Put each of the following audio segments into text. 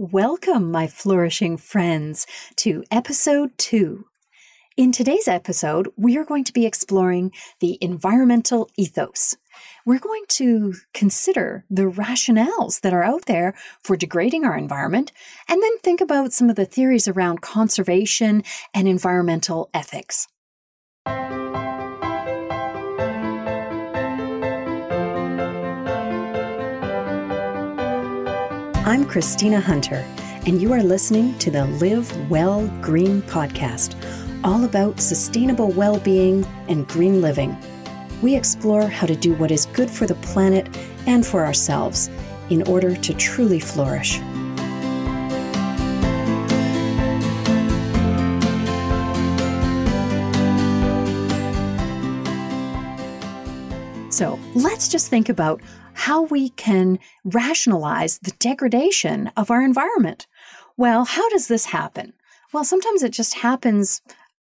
Welcome, my flourishing friends, to episode two. In today's episode, we are going to be exploring the environmental ethos. We're going to consider the rationales that are out there for degrading our environment, and then think about some of the theories around conservation and environmental ethics. I'm Christina Hunter, and you are listening to the Live Well Green podcast, all about sustainable well being and green living. We explore how to do what is good for the planet and for ourselves in order to truly flourish. So let's just think about how we can rationalize the degradation of our environment. Well, how does this happen? Well, sometimes it just happens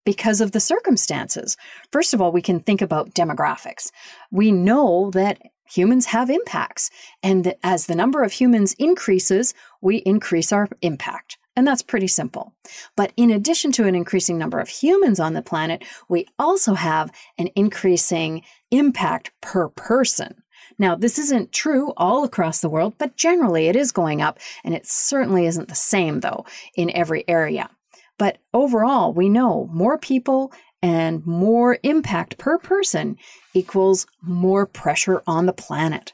because of the circumstances. First of all, we can think about demographics. We know that humans have impacts, and that as the number of humans increases, we increase our impact. And that's pretty simple. But in addition to an increasing number of humans on the planet, we also have an increasing impact per person. Now, this isn't true all across the world, but generally it is going up, and it certainly isn't the same, though, in every area. But overall, we know more people and more impact per person equals more pressure on the planet.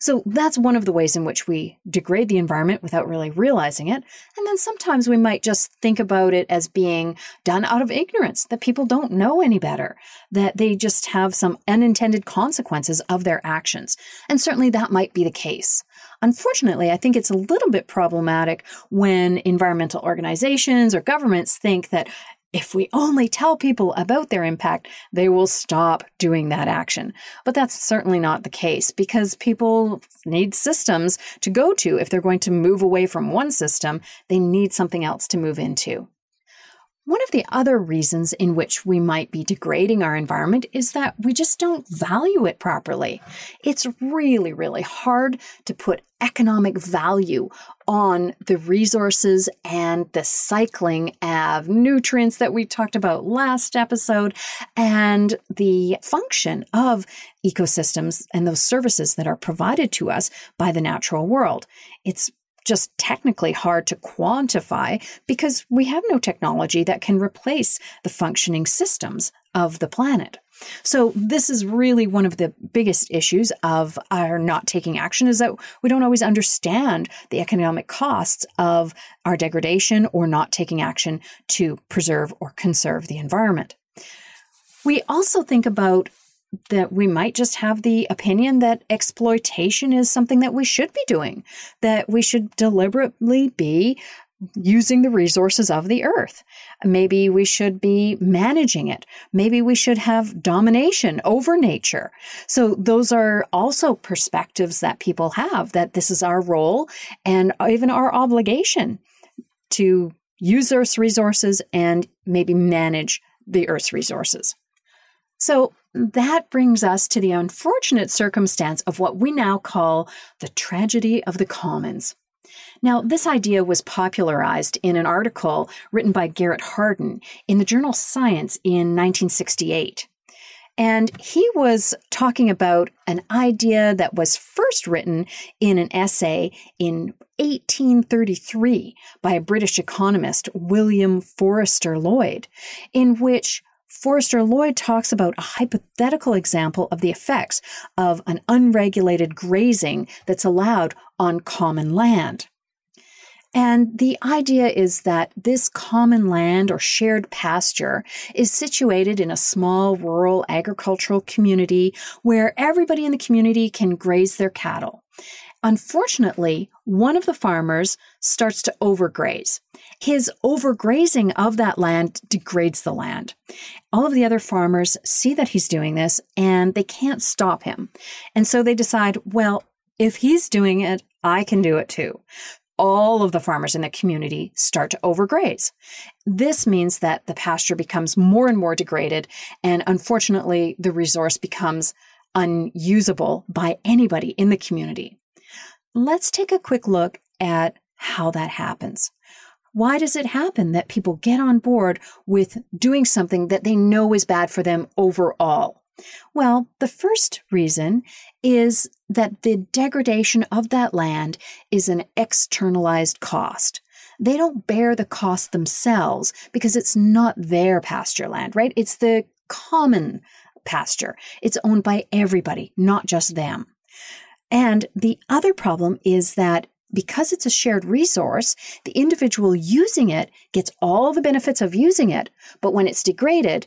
So that's one of the ways in which we degrade the environment without really realizing it. And then sometimes we might just think about it as being done out of ignorance, that people don't know any better, that they just have some unintended consequences of their actions. And certainly that might be the case. Unfortunately, I think it's a little bit problematic when environmental organizations or governments think that if we only tell people about their impact, they will stop doing that action. But that's certainly not the case because people need systems to go to. If they're going to move away from one system, they need something else to move into. One of the other reasons in which we might be degrading our environment is that we just don't value it properly. It's really, really hard to put economic value on the resources and the cycling of nutrients that we talked about last episode and the function of ecosystems and those services that are provided to us by the natural world. It's just technically hard to quantify because we have no technology that can replace the functioning systems of the planet. So this is really one of the biggest issues of our not taking action is that we don't always understand the economic costs of our degradation or not taking action to preserve or conserve the environment. We also think about that we might just have the opinion that exploitation is something that we should be doing, that we should deliberately be using the resources of the earth. Maybe we should be managing it. Maybe we should have domination over nature. So those are also perspectives that people have that this is our role and even our obligation to use Earth's resources and maybe manage the Earth's resources. So that brings us to the unfortunate circumstance of what we now call the tragedy of the commons. Now, this idea was popularized in an article written by Garrett Hardin in the journal Science in 1968. And he was talking about an idea that was first written in an essay in 1833 by a British economist, William Forster Lloyd, in which Forster Lloyd talks about a hypothetical example of the effects of an unregulated grazing that's allowed on common land. And the idea is that this common land or shared pasture is situated in a small rural agricultural community where everybody in the community can graze their cattle. Unfortunately, one of the farmers starts to overgraze. His overgrazing of that land degrades the land. All of the other farmers see that he's doing this and they can't stop him. And so they decide, well, if he's doing it, I can do it too. All of the farmers in the community start to overgraze. This means that the pasture becomes more and more degraded, and unfortunately, the resource becomes unusable by anybody in the community let's take a quick look at how that happens. Why does it happen that people get on board with doing something that they know is bad for them overall? Well, the first reason is that the degradation of that land is an externalized cost. They don't bear the cost themselves because it's not their pasture land, right? It's the common pasture. It's owned by everybody, not just them. And the other problem is that because it's a shared resource, the individual using it gets all the benefits of using it. But when it's degraded,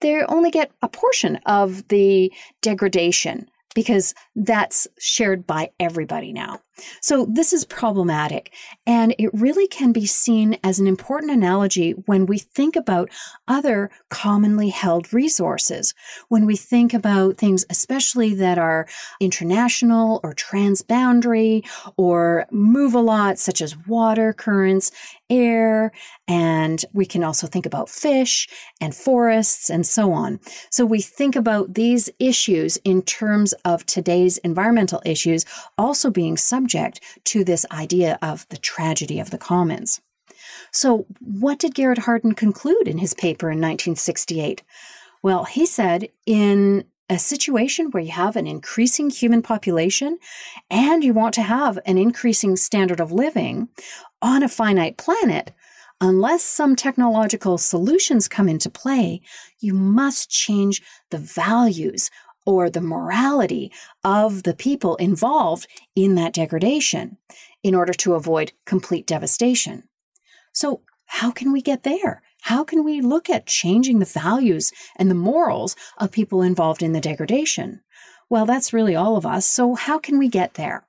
they only get a portion of the degradation because that's shared by everybody now. So this is problematic. And it really can be seen as an important analogy when we think about other commonly held resources. When we think about things, especially that are international or transboundary or move a lot, such as water currents, air, and we can also think about fish and forests and so on. So we think about these issues in terms of today's environmental issues also being subject subject to this idea of the tragedy of the commons. So, what did Garrett Hardin conclude in his paper in 1968? Well, he said in a situation where you have an increasing human population and you want to have an increasing standard of living on a finite planet, unless some technological solutions come into play, you must change the values or the morality of the people involved in that degradation in order to avoid complete devastation. So, how can we get there? How can we look at changing the values and the morals of people involved in the degradation? Well, that's really all of us. So, how can we get there?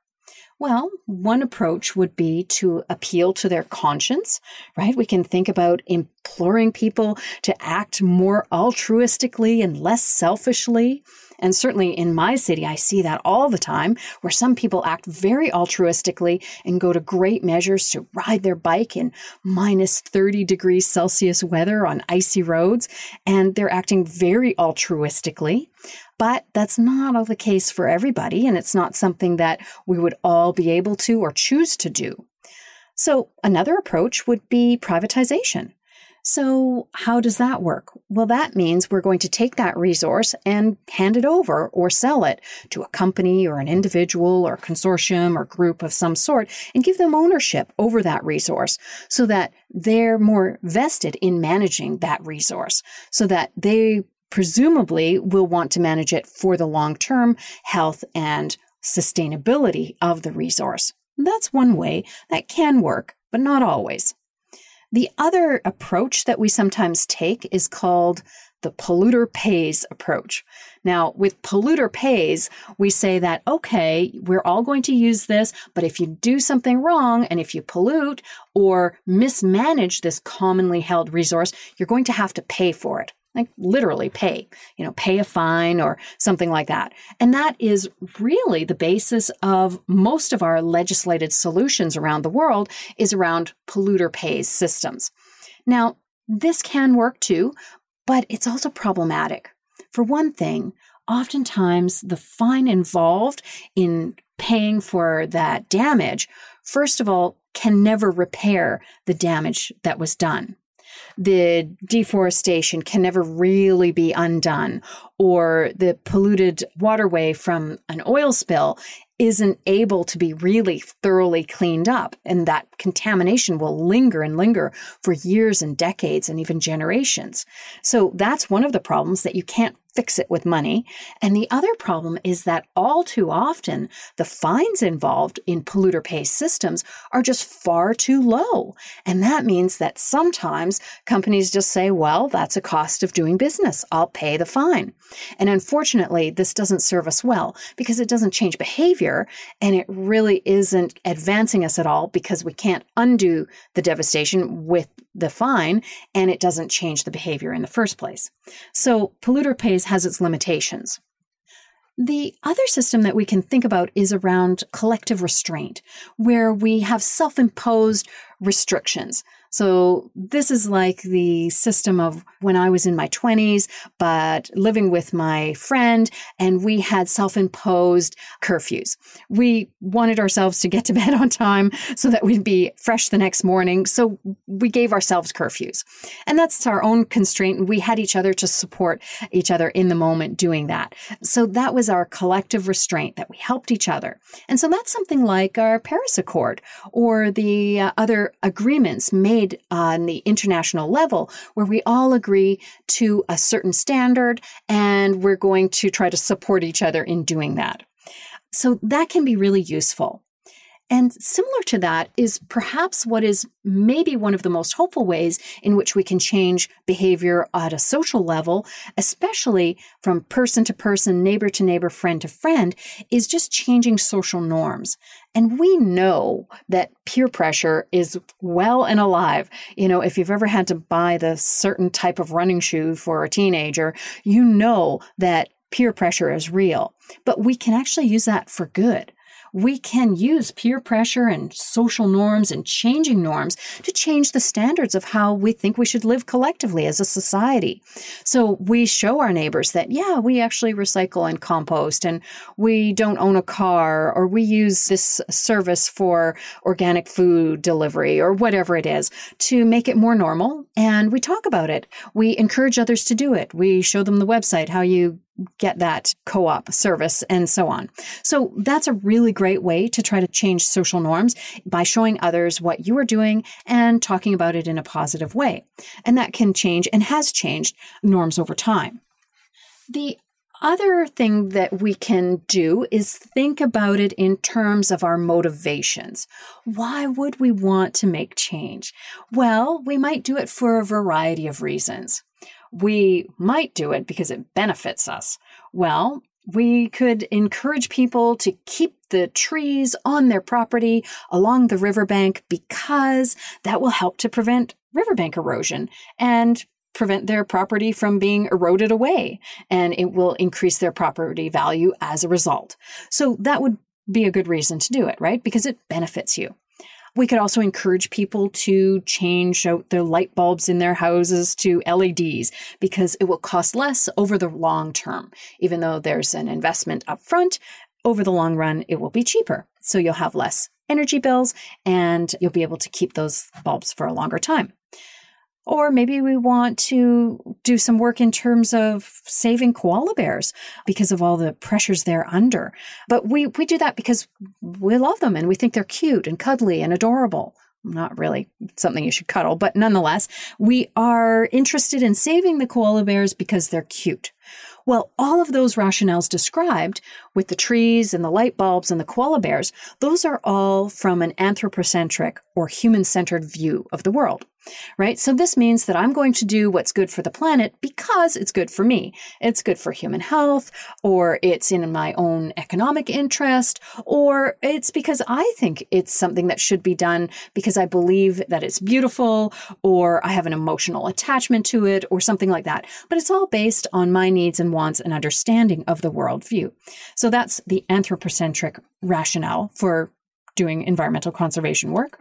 Well, one approach would be to appeal to their conscience, right? We can think about imploring people to act more altruistically and less selfishly. And certainly in my city, I see that all the time where some people act very altruistically and go to great measures to ride their bike in minus 30 degrees Celsius weather on icy roads. And they're acting very altruistically. But that's not the case for everybody, and it's not something that we would all be able to or choose to do. So, another approach would be privatization. So, how does that work? Well, that means we're going to take that resource and hand it over or sell it to a company or an individual or consortium or group of some sort and give them ownership over that resource so that they're more vested in managing that resource so that they presumably will want to manage it for the long term health and sustainability of the resource. That's one way that can work, but not always. The other approach that we sometimes take is called the polluter pays approach. Now, with polluter pays, we say that, okay, we're all going to use this, but if you do something wrong and if you pollute or mismanage this commonly held resource, you're going to have to pay for it like literally pay, you know, pay a fine or something like that. And that is really the basis of most of our legislated solutions around the world is around polluter pays systems. Now, this can work too, but it's also problematic. For one thing, oftentimes the fine involved in paying for that damage, first of all, can never repair the damage that was done the deforestation can never really be undone, or the polluted waterway from an oil spill isn't able to be really thoroughly cleaned up. And that contamination will linger and linger for years and decades and even generations. So that's one of the problems that you can't fix it with money. And the other problem is that all too often the fines involved in polluter pay systems are just far too low. And that means that sometimes companies just say, well, that's a cost of doing business. I'll pay the fine. And unfortunately, this doesn't serve us well because it doesn't change behavior and it really isn't advancing us at all because we can't undo the devastation with the fine and it doesn't change the behavior in the first place. So polluter pays has its limitations. The other system that we can think about is around collective restraint, where we have self imposed restrictions. So this is like the system of when I was in my 20s, but living with my friend, and we had self imposed curfews. We wanted ourselves to get to bed on time so that we'd be fresh the next morning. So we gave ourselves curfews. And that's our own constraint. We had each other to support each other in the moment doing that. So that was our collective restraint that we helped each other. And so that's something like our Paris Accord or the uh, other agreements made made on the international level where we all agree to a certain standard and we're going to try to support each other in doing that. So that can be really useful. And similar to that is perhaps what is maybe one of the most hopeful ways in which we can change behavior at a social level, especially from person to person, neighbor to neighbor, friend to friend, is just changing social norms. And we know that peer pressure is well and alive. You know, if you've ever had to buy the certain type of running shoe for a teenager, you know that peer pressure is real. But we can actually use that for good we can use peer pressure and social norms and changing norms to change the standards of how we think we should live collectively as a society. So we show our neighbors that, yeah, we actually recycle and compost and we don't own a car or we use this service for organic food delivery or whatever it is to make it more normal. And we talk about it. We encourage others to do it. We show them the website, how you get that co op service and so on. So that's a really great way to try to change social norms by showing others what you are doing and talking about it in a positive way. And that can change and has changed norms over time. The other thing that we can do is think about it in terms of our motivations. Why would we want to make change? Well, we might do it for a variety of reasons we might do it because it benefits us. Well, we could encourage people to keep the trees on their property along the riverbank because that will help to prevent riverbank erosion and prevent their property from being eroded away and it will increase their property value as a result. So that would be a good reason to do it, right? Because it benefits you. We could also encourage people to change out their light bulbs in their houses to LEDs because it will cost less over the long term. Even though there's an investment up front, over the long run, it will be cheaper. So you'll have less energy bills and you'll be able to keep those bulbs for a longer time. Or maybe we want to do some work in terms of saving koala bears because of all the pressures they're under. But we, we do that because we love them and we think they're cute and cuddly and adorable. Not really something you should cuddle, but nonetheless, we are interested in saving the koala bears because they're cute. Well, all of those rationales described with the trees and the light bulbs and the koala bears, those are all from an anthropocentric or human centered view of the world right? So this means that I'm going to do what's good for the planet because it's good for me. It's good for human health, or it's in my own economic interest, or it's because I think it's something that should be done because I believe that it's beautiful, or I have an emotional attachment to it, or something like that. But it's all based on my needs and wants and understanding of the worldview. So that's the anthropocentric rationale for doing environmental conservation work.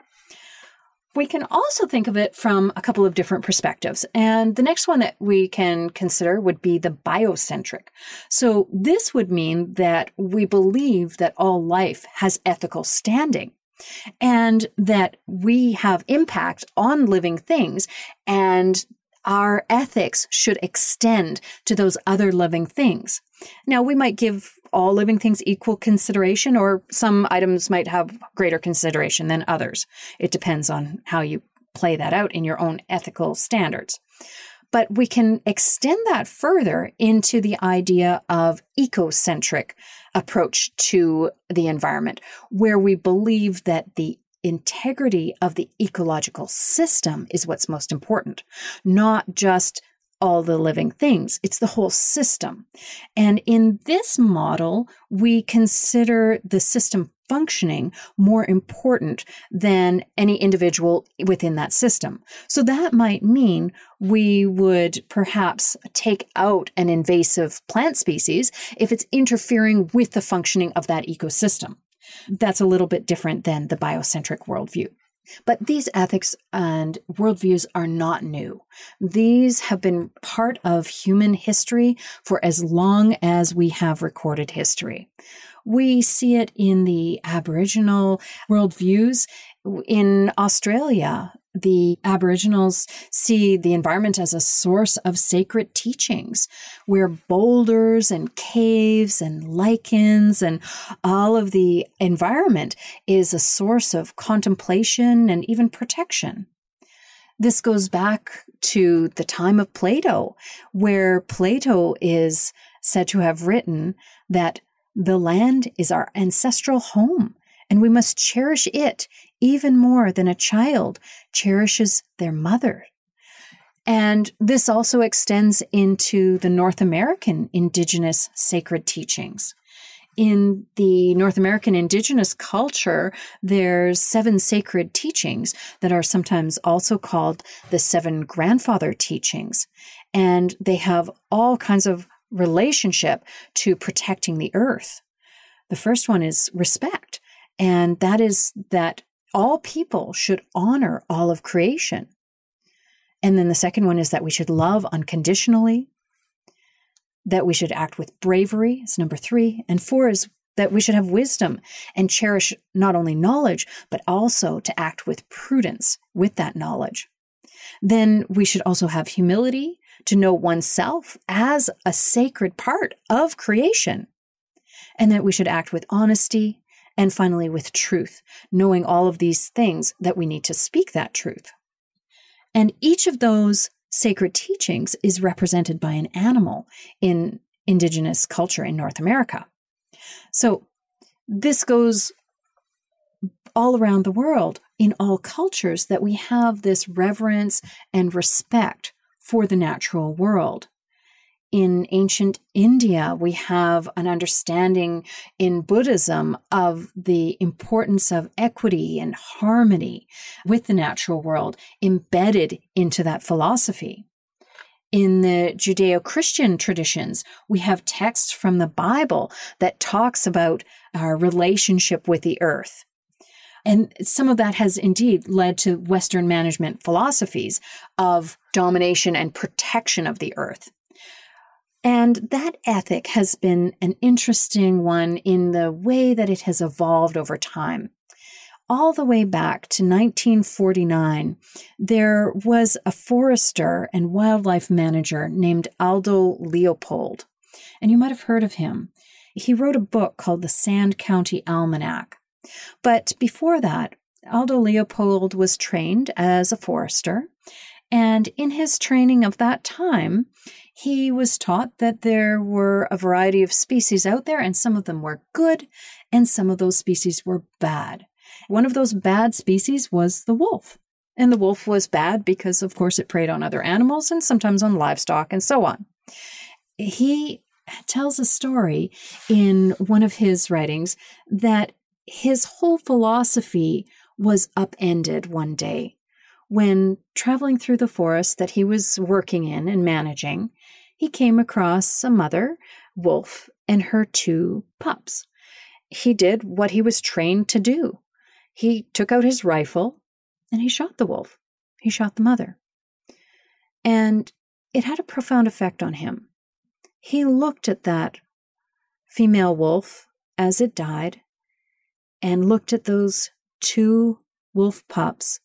We can also think of it from a couple of different perspectives. And the next one that we can consider would be the biocentric. So this would mean that we believe that all life has ethical standing and that we have impact on living things and our ethics should extend to those other living things. Now, we might give all living things equal consideration, or some items might have greater consideration than others. It depends on how you play that out in your own ethical standards. But we can extend that further into the idea of ecocentric approach to the environment, where we believe that the integrity of the ecological system is what's most important, not just all the living things. It's the whole system. And in this model, we consider the system functioning more important than any individual within that system. So that might mean we would perhaps take out an invasive plant species if it's interfering with the functioning of that ecosystem. That's a little bit different than the biocentric worldview. But these ethics and worldviews are not new. These have been part of human history for as long as we have recorded history. We see it in the Aboriginal worldviews. In Australia, the Aboriginals see the environment as a source of sacred teachings, where boulders and caves and lichens and all of the environment is a source of contemplation and even protection. This goes back to the time of Plato, where Plato is said to have written that the land is our ancestral home and we must cherish it even more than a child cherishes their mother. And this also extends into the North American indigenous sacred teachings. In the North American indigenous culture, there's seven sacred teachings that are sometimes also called the seven grandfather teachings. And they have all kinds of relationship to protecting the earth. The first one is respect. And that is that all people should honor all of creation. And then the second one is that we should love unconditionally, that we should act with bravery, is number three. And four is that we should have wisdom and cherish not only knowledge, but also to act with prudence with that knowledge. Then we should also have humility to know oneself as a sacred part of creation. And that we should act with honesty and finally with truth, knowing all of these things that we need to speak that truth. And each of those sacred teachings is represented by an animal in indigenous culture in North America. So this goes all around the world in all cultures that we have this reverence and respect for the natural world in ancient India, we have an understanding in Buddhism of the importance of equity and harmony with the natural world embedded into that philosophy. In the Judeo Christian traditions, we have texts from the Bible that talks about our relationship with the earth. And some of that has indeed led to Western management philosophies of domination and protection of the earth. And that ethic has been an interesting one in the way that it has evolved over time. All the way back to 1949, there was a forester and wildlife manager named Aldo Leopold. And you might have heard of him. He wrote a book called the Sand County Almanac. But before that, Aldo Leopold was trained as a forester. And in his training of that time, he was taught that there were a variety of species out there, and some of them were good, and some of those species were bad. One of those bad species was the wolf. And the wolf was bad because, of course, it preyed on other animals and sometimes on livestock and so on. He tells a story in one of his writings that his whole philosophy was upended one day when traveling through the forest that he was working in and managing, he came across a mother wolf and her two pups. He did what he was trained to do. He took out his rifle and he shot the wolf. He shot the mother. And it had a profound effect on him. He looked at that female wolf as it died and looked at those two wolf pups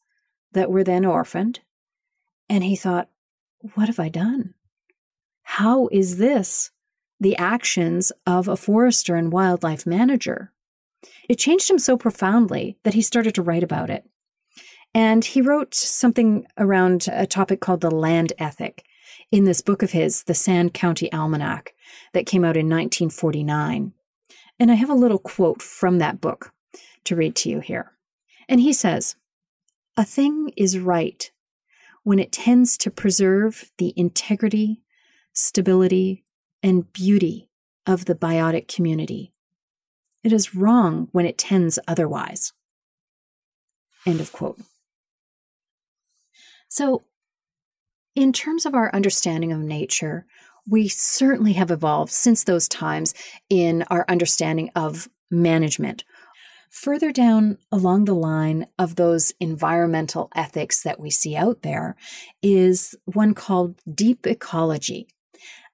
that were then orphaned. And he thought, what have I done? How is this the actions of a forester and wildlife manager? It changed him so profoundly that he started to write about it. And he wrote something around a topic called the land ethic in this book of his, The Sand County Almanac, that came out in 1949. And I have a little quote from that book to read to you here. And he says, a thing is right when it tends to preserve the integrity, stability, and beauty of the biotic community. It is wrong when it tends otherwise. End of quote. So, in terms of our understanding of nature, we certainly have evolved since those times in our understanding of management Further down along the line of those environmental ethics that we see out there is one called deep ecology.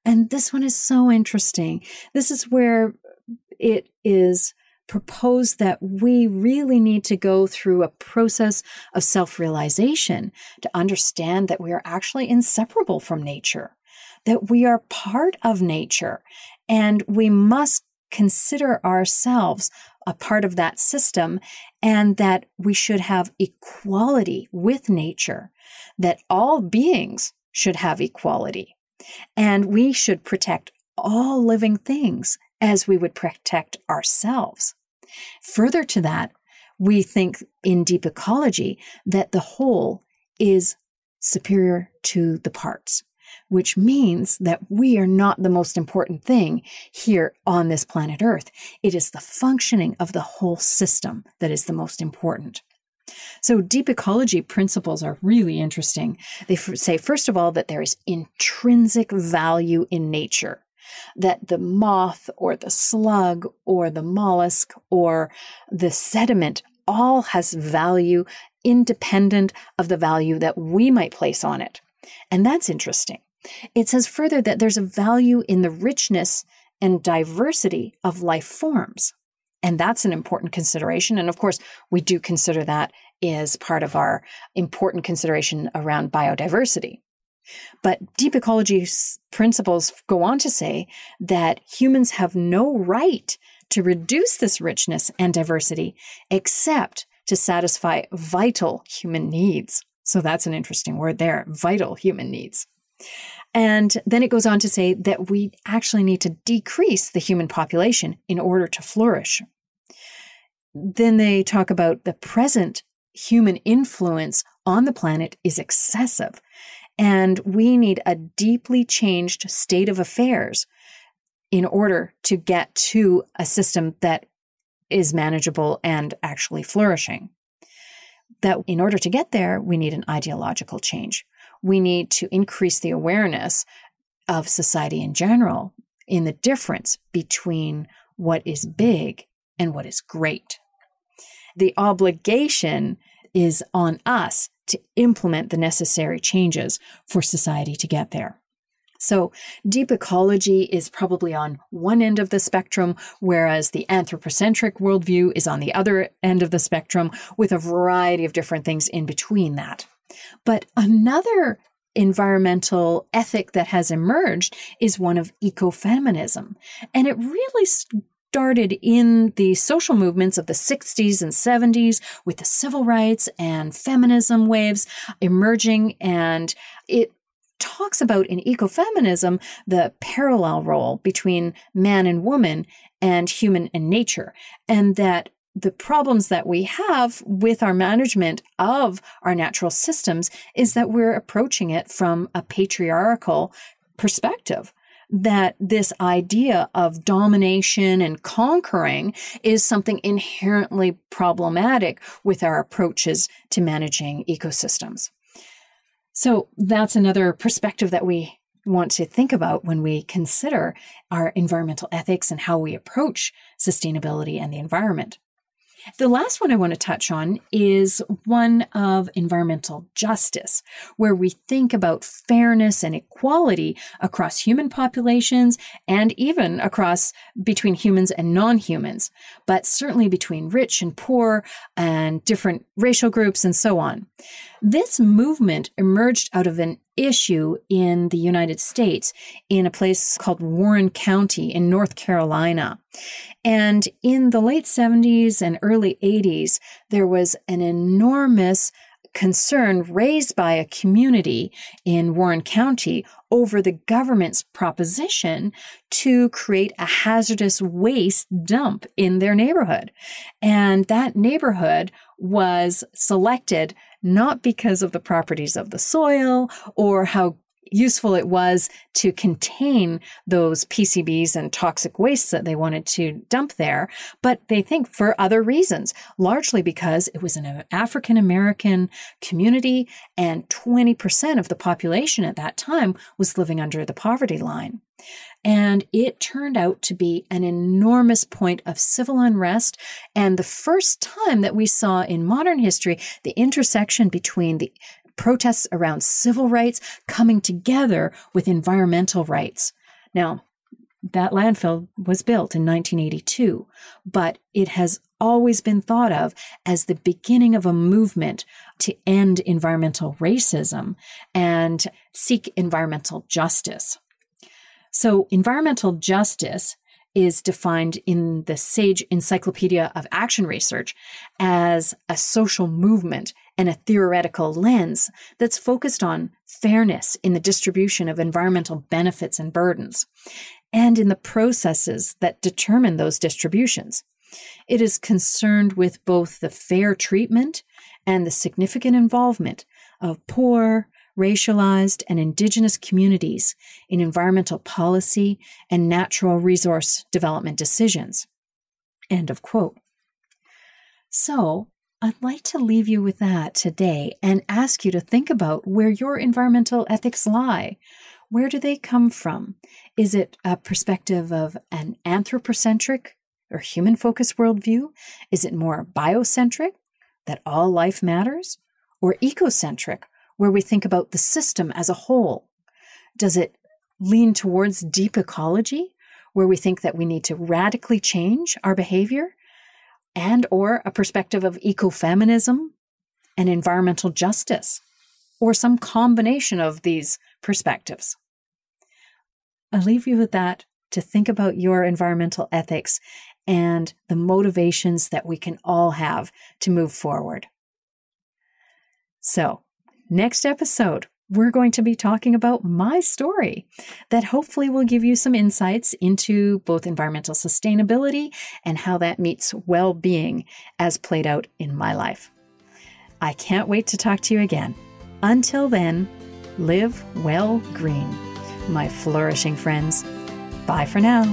And this one is so interesting. This is where it is proposed that we really need to go through a process of self realization to understand that we are actually inseparable from nature, that we are part of nature, and we must consider ourselves a part of that system and that we should have equality with nature, that all beings should have equality. And we should protect all living things as we would protect ourselves. Further to that, we think in deep ecology that the whole is superior to the parts, which means that we are not the most important thing here on this planet Earth. It is the functioning of the whole system that is the most important. So, deep ecology principles are really interesting. They f- say, first of all, that there is intrinsic value in nature that the moth or the slug or the mollusk or the sediment all has value independent of the value that we might place on it. And that's interesting. It says further that there's a value in the richness and diversity of life forms. And that's an important consideration. And of course, we do consider that as part of our important consideration around biodiversity. But deep ecology principles go on to say that humans have no right to reduce this richness and diversity except to satisfy vital human needs. So that's an interesting word there vital human needs. And then it goes on to say that we actually need to decrease the human population in order to flourish. Then they talk about the present human influence on the planet is excessive and we need a deeply changed state of affairs in order to get to a system that is manageable and actually flourishing. That in order to get there, we need an ideological change. We need to increase the awareness of society in general in the difference between what is big and what is great. The obligation is on us to implement the necessary changes for society to get there. So, deep ecology is probably on one end of the spectrum, whereas the anthropocentric worldview is on the other end of the spectrum, with a variety of different things in between that. But another environmental ethic that has emerged is one of ecofeminism. And it really started in the social movements of the 60s and 70s with the civil rights and feminism waves emerging. And it talks about in ecofeminism the parallel role between man and woman and human and nature. And that the problems that we have with our management of our natural systems is that we're approaching it from a patriarchal perspective that this idea of domination and conquering is something inherently problematic with our approaches to managing ecosystems. So that's another perspective that we want to think about when we consider our environmental ethics and how we approach sustainability and the environment. The last one I want to touch on is one of environmental justice, where we think about fairness and equality across human populations and even across between humans and non humans, but certainly between rich and poor and different racial groups and so on. This movement emerged out of an issue in the United States in a place called Warren County in North Carolina. And in the late 70s and early 80s, there was an enormous concern raised by a community in Warren County over the government's proposition to create a hazardous waste dump in their neighborhood. And that neighborhood was selected not because of the properties of the soil or how useful it was to contain those PCBs and toxic wastes that they wanted to dump there, but they think for other reasons, largely because it was an African American community and 20% of the population at that time was living under the poverty line. And it turned out to be an enormous point of civil unrest and the first time that we saw in modern history the intersection between the protests around civil rights coming together with environmental rights. Now, that landfill was built in 1982, but it has always been thought of as the beginning of a movement to end environmental racism and seek environmental justice. So, environmental justice is defined in the SAGE Encyclopedia of Action Research as a social movement and a theoretical lens that's focused on fairness in the distribution of environmental benefits and burdens, and in the processes that determine those distributions. It is concerned with both the fair treatment and the significant involvement of poor, racialized, and indigenous communities in environmental policy and natural resource development decisions. End of quote. So, I'd like to leave you with that today and ask you to think about where your environmental ethics lie. Where do they come from? Is it a perspective of an anthropocentric or human focused worldview? Is it more biocentric, that all life matters? Or ecocentric, where we think about the system as a whole? Does it lean towards deep ecology, where we think that we need to radically change our behavior? And or a perspective of ecofeminism and environmental justice, or some combination of these perspectives. I'll leave you with that to think about your environmental ethics and the motivations that we can all have to move forward. So, next episode, we're going to be talking about my story that hopefully will give you some insights into both environmental sustainability and how that meets well being as played out in my life. I can't wait to talk to you again. Until then, live well green, my flourishing friends. Bye for now.